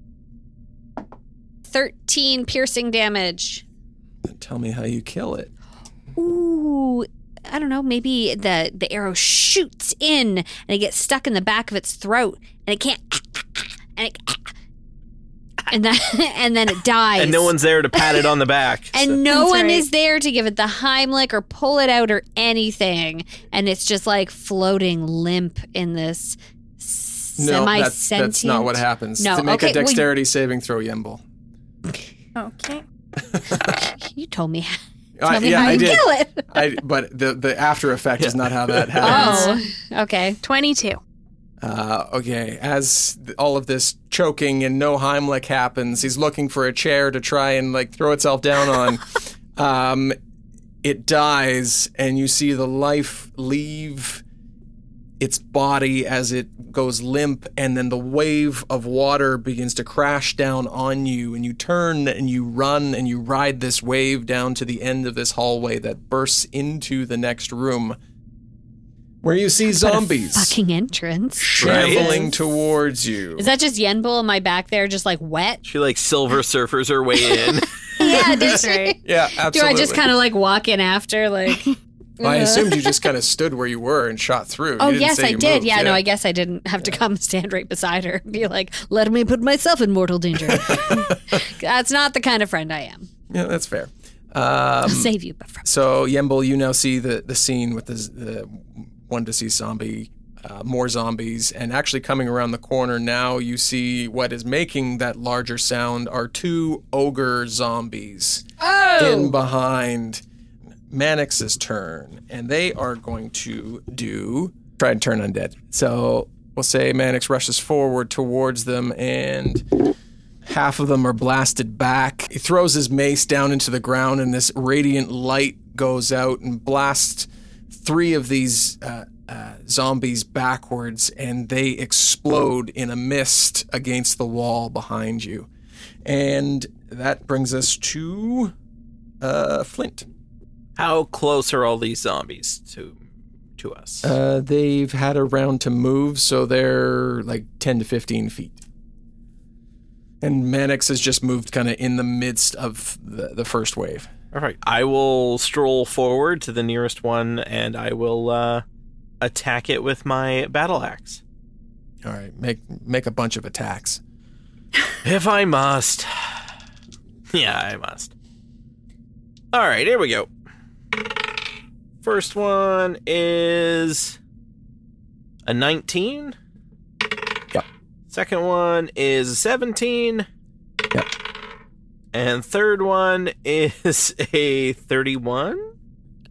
13 piercing damage. Tell me how you kill it. Ooh, I don't know. Maybe the the arrow shoots in and it gets stuck in the back of its throat, and it can't. And it, and that and then it dies. And no one's there to pat it on the back. and so- no That's one right. is there to give it the Heimlich or pull it out or anything. And it's just like floating limp in this No, semi that's, sentient. that's not what happens. No, to make okay, a well, dexterity saving throw, Yenbul. Okay. You told me. I- me yeah, how I you did. kill it. I, but the the after effect is not how that happens. Oh, okay. 22. Uh, okay, as th- all of this choking and no Heimlich happens, he's looking for a chair to try and like throw itself down on. um, it dies, and you see the life leave its body as it goes limp, and then the wave of water begins to crash down on you, and you turn and you run and you ride this wave down to the end of this hallway that bursts into the next room. Where you see zombies Fucking entrance. shambling towards you. Is that just Yenbul in my back there, just like wet? She like silver surfers her way in. Yeah, That's right. yeah, Do. I just kind of like walk in after, like? I assumed you just kind of stood where you were and shot through. Oh yes, I did. moved. Yeah, no, I guess I didn't have to come stand right beside her and be like, "Let me put myself in mortal danger." That's not the kind of friend I am. Yeah, that's fair. Um, I'll save you, but from so Yenbul, you now see the the scene with the, the one deceased zombie, uh, more zombies, and actually coming around the corner now, you see what is making that larger sound are two ogre zombies in behind Mannix's turn, and they are going to do try and turn undead. So we'll say Mannix rushes forward towards them and. Half of them are blasted back. He throws his mace down into the ground, and this radiant light goes out and blasts three of these uh, uh, zombies backwards, and they explode in a mist against the wall behind you. And that brings us to uh, Flint. How close are all these zombies to to us? Uh, they've had a round to move, so they're like 10 to 15 feet. And Mannix has just moved kind of in the midst of the, the first wave. all right. I will stroll forward to the nearest one and I will uh, attack it with my battle axe. All right, make make a bunch of attacks. If I must. Yeah, I must. All right, here we go. First one is a 19. Yep. Second one is a 17. Yep. And third one is a 31.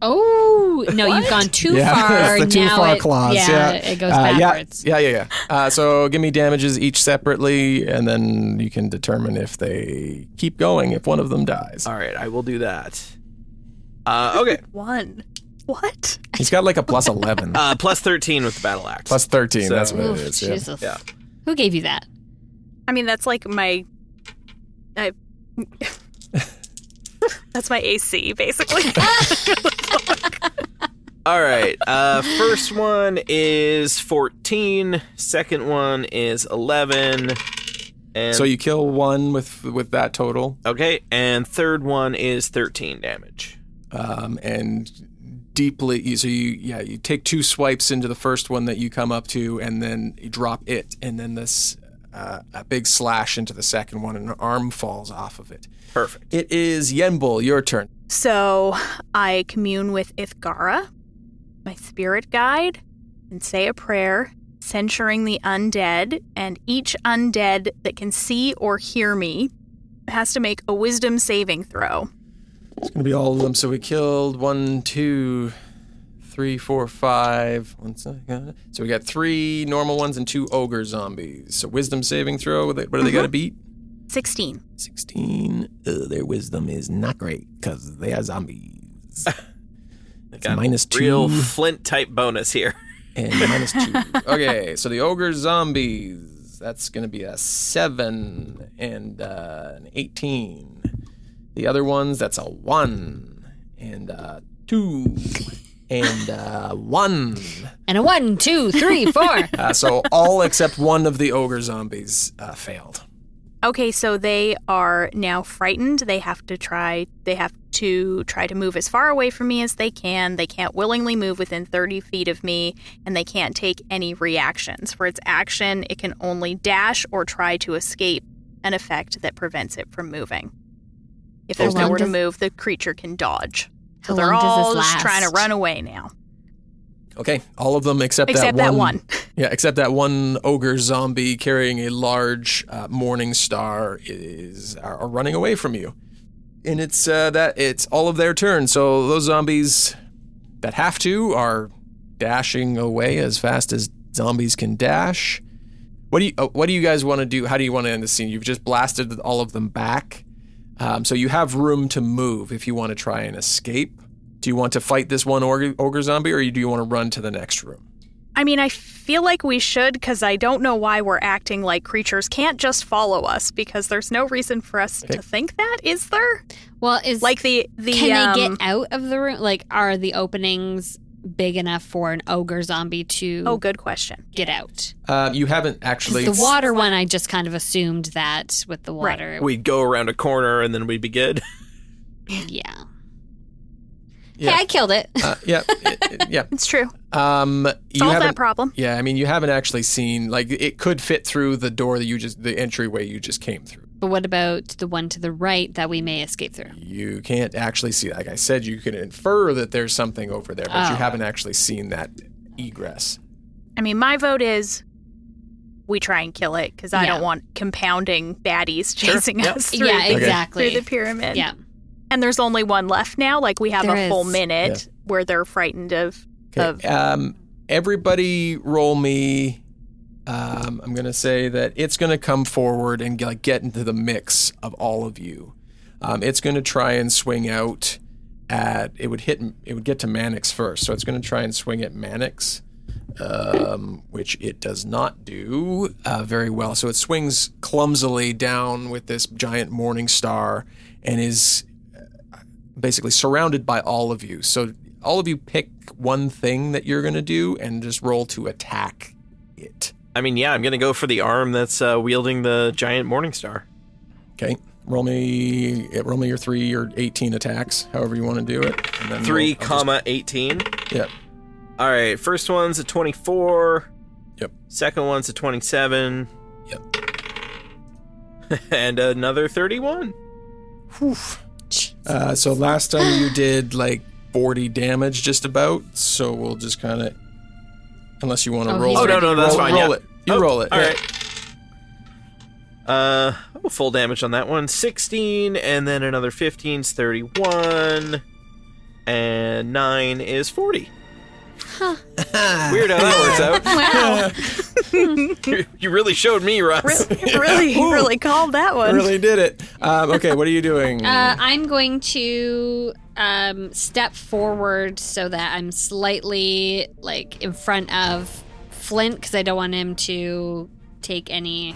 Oh no, you've gone too yeah, far. it's the too now far it, clause. Yeah, Yeah, it goes Uh, backwards. Yeah, yeah, yeah. yeah. Uh, so give me damages each separately, and then you can determine if they keep going if one of them dies. All right, I will do that. Uh, okay. One. What? He's got like a plus eleven, Uh, plus 13 with the battle axe. plus thirteen. So- that's what it Oof, is. Yeah. Jesus. Yeah. Who gave you that? I mean, that's like my. I. that's my AC, basically. All right. Uh, first one is 14. Second one is 11. And So you kill one with with that total, okay, and third one is 13 damage. um, and deeply. So you yeah you take two swipes into the first one that you come up to, and then you drop it, and then this uh, a big slash into the second one, and an arm falls off of it. Perfect. It is Yenbul, your turn. so I commune with Ithgara, my spirit guide, and say a prayer, censuring the undead, and each undead that can see or hear me has to make a wisdom saving throw. It's gonna be all of them. So we killed one, two, three, four, five. One second. So we got three normal ones and two ogre zombies. So wisdom saving throw. What do they got to beat? 16. 16. Uh, their wisdom is not great because they are zombies. It's Got minus two Real Flint type bonus here. and minus two. Okay, so the ogre zombies. That's going to be a seven and uh, an 18. The other ones, that's a one and uh, two. and uh, one. And a one, two, three, four. Uh, so all except one of the ogre zombies uh, failed. Okay, so they are now frightened. They have to try they have to try to move as far away from me as they can. They can't willingly move within 30 feet of me, and they can't take any reactions. For its action, it can only dash or try to escape an effect that prevents it from moving. If there's How long nowhere to move, the creature can dodge. So they're long does this all just trying to run away now. Okay, all of them except, Except that that one. one. Yeah, except that one ogre zombie carrying a large uh, morning star is are, are running away from you, and it's uh, that it's all of their turn. So those zombies that have to are dashing away as fast as zombies can dash. What do you uh, What do you guys want to do? How do you want to end the scene? You've just blasted all of them back, um, so you have room to move if you want to try and escape. Do you want to fight this one ogre, ogre zombie, or do you want to run to the next room? I mean, I feel like we should because I don't know why we're acting like creatures can't just follow us because there's no reason for us Okay. to think that, is there? Well, is Like the the can they um, get out of the room? Like, are the openings big enough for an ogre zombie to Oh, good question. get out? Uh, you haven't actually. the water one, I just kind of assumed that with the Right. water. We'd go around a corner and then we'd be good. yeah. Yeah. Hey, I killed it. Uh, yeah, it- it- yeah. It's true. Um, you Solve that haven't. problem. Yeah, I mean, you haven't actually seen like it could fit through the door that you just the entryway you just came through. But what about the one to the right that we may escape through? You can't actually see. Like I said, you can infer that there's something over there, but you Oh. haven't actually seen that egress. I mean, my vote is we try and kill it because I Yeah. don't want compounding baddies chasing Yep. us through, yeah, the, exactly. through the pyramid. Yeah. And there's only one left now. Like we have There a full is. minute where they're frightened of. Okay. Of Um, everybody, roll me. Um, I'm gonna say that it's gonna come forward and like get into the mix of all of you. Um, it's gonna try and swing out at. It would hit. It would get to Mannix first, so it's gonna try and swing at Mannix, um, which it does not do uh, very well. So it swings clumsily down with this giant morning star and is basically surrounded by all of you. So all of you pick one thing that you're going to do and just roll to attack it. I mean, yeah, I'm gonna go for the arm that's uh, wielding the giant morning star. Okay. Roll me roll me your 3 or 18 attacks, however you want to do it. And then Three we'll- I'll comma eighteen. Yep. All right, first one's a twenty-four. Yep. Second one's a twenty-seven, Yep. and another thirty-one. Uh, so last time you did like 40 damage just about, so we'll just kind of unless you want to Oh, roll he's it. Oh no, no, that's roll, fine. Roll yeah. it. You Oh, roll it. All yeah. right. Uh, oh, full damage on that one. 16, and then another 15 is 31, and 9 is 40. Weird how that works out. wow, you, you really showed me, Russ. really, really called that one. really did it. Um, okay, what are you doing? Uh, I'm going to um, step forward so that I'm slightly like in front of Flint because I don't want him to take any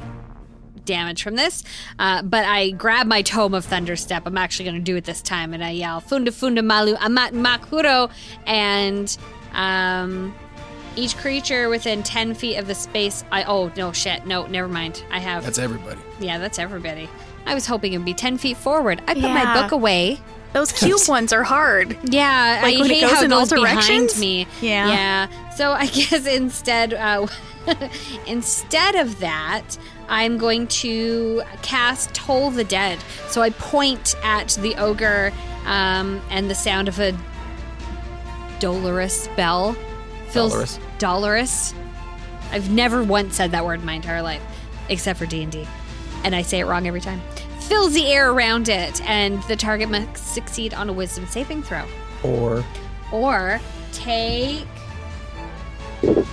damage from this. Uh, but I grab my tome of Thunderstep. I'm actually going to do it this time, and I yell "Funda Funda Malu Amat Makuro," and um, each creature within 10 feet of the space. I oh no shit no never mind. I have That's everybody. yeah, that's everybody. I was hoping it'd be 10 feet forward. I put my book away. Those cube ones are hard. Yeah, Like I when it hate goes how it in all goes behind directions? me. Yeah. Yeah. So I guess instead, uh, instead of that, I'm going to cast Toll the Dead. So I point at the ogre, um, and the sound of a dolorous bell feels Dolorous. dolorous. I've never once said that word in my entire life, except for D and D, and I say it wrong every time. Fills the air around it, and the target must succeed on a Wisdom saving throw, Or or take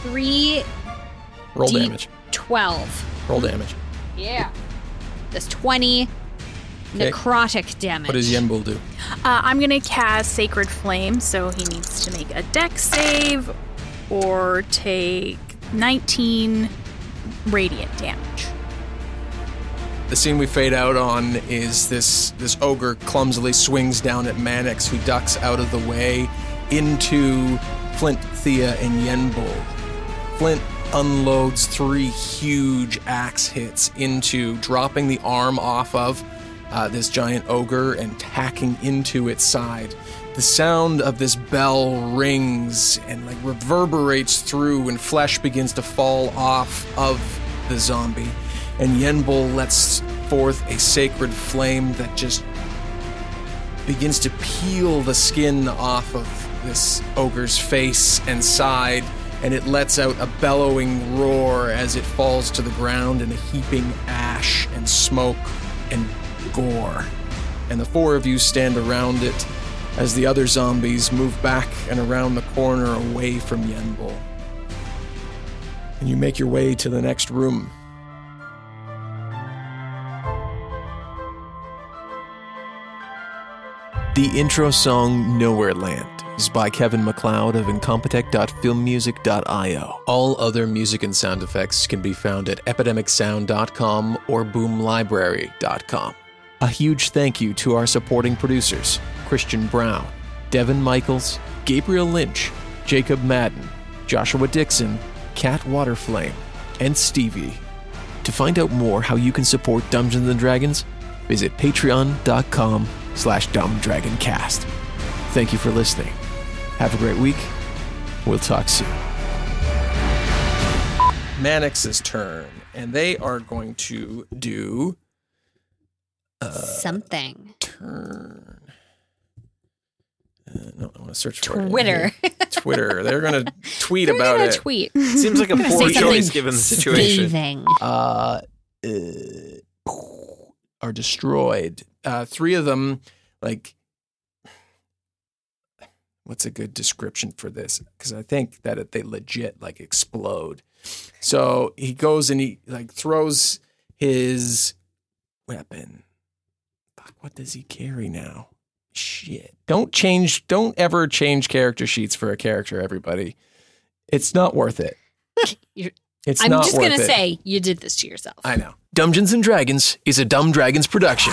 three roll D- damage. twelve. Roll damage. Yeah, that's twenty Okay. necrotic damage. What does Yenbul do? Uh, I'm gonna cast Sacred Flame, so he needs to make a Dex save or take 19 radiant damage. The scene we fade out on is this this ogre clumsily swings down at Mannix, who ducks out of the way, into Flint, Thia, and Yenbul. Flint unloads three huge axe hits into dropping the arm off of uh, this giant ogre and tacking into its side. The sound of this bell rings and like reverberates through, and flesh begins to fall off of the zombie. And Yenbul lets forth a sacred flame that just begins to peel the skin off of this ogre's face and side, and it lets out a bellowing roar as it falls to the ground in a heaping ash and smoke and gore. And the four of you stand around it as the other zombies move back and around the corner away from Yenbul. And you make your way to the next room. The intro song Nowhere Land is by Kevin McLeod of incompetech.filmmusic.io. All other music and sound effects can be found at epidemicsound.com or boomlibrary.com. A huge thank you to our supporting producers Christian Brown, Devin Michaels, Gabriel Lynch, Jacob Madden, Joshua Dixon, Kat Waterflame, and Stevie. To find out more how you can support Dungeons and Dragons, visit patreon.com slash dumbdragoncast. Thank you for listening. Have a great week. We'll talk soon. Mannix's turn, and they are going to do Something. turn. Uh, no, I want to search for it. Twitter. Twitter. They're going to tweet They're about gonna it. tweet. Seems like a poor choice something given the situation. scathing. uh, uh, are destroyed. Uh, three of them, like, what's a good description for this? Because I think that they legit like explode. So he goes and he like throws his weapon. Fuck, what does he carry now? Shit. Don't change, don't ever change character sheets for a character, everybody. It's not worth it. It's I'm not just worth gonna it. say you did this to yourself. I know. Dungeons and Dragons is a Dumb Dragons production.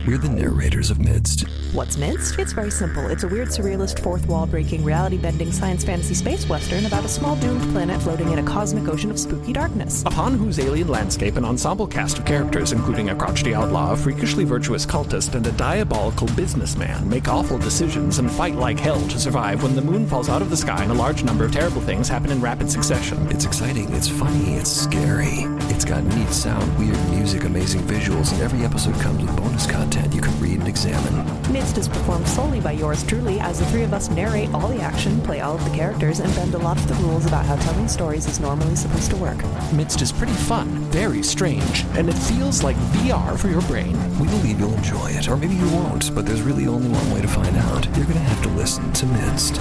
Hi, we're the narrators of Midst. What's Midst? It's very simple. It's a weird, surrealist, fourth wall breaking, reality bending science fantasy space western about a small doomed planet floating in a cosmic ocean of spooky darkness. Upon whose alien landscape an ensemble cast of characters, including a crotchety outlaw, a freakishly virtuous cultist, and a diabolical businessman, make awful decisions and fight like hell to survive when the moon falls out of the sky and a large number of terrible things happen in rapid succession. It's exciting, it's funny, it's scary. It's got neat sound, weird music, amazing visuals, and every episode comes with bonus content you can read and examine. Midst is performed solely by yours truly, as the three of us narrate all the action, play all of the characters, and bend a lot of the rules about how telling stories is normally supposed to work. Midst is pretty fun, very strange, and it feels like VR for your brain. We believe you'll enjoy it, or maybe you won't, but there's really only one way to find out. You're gonna have to listen to Midst.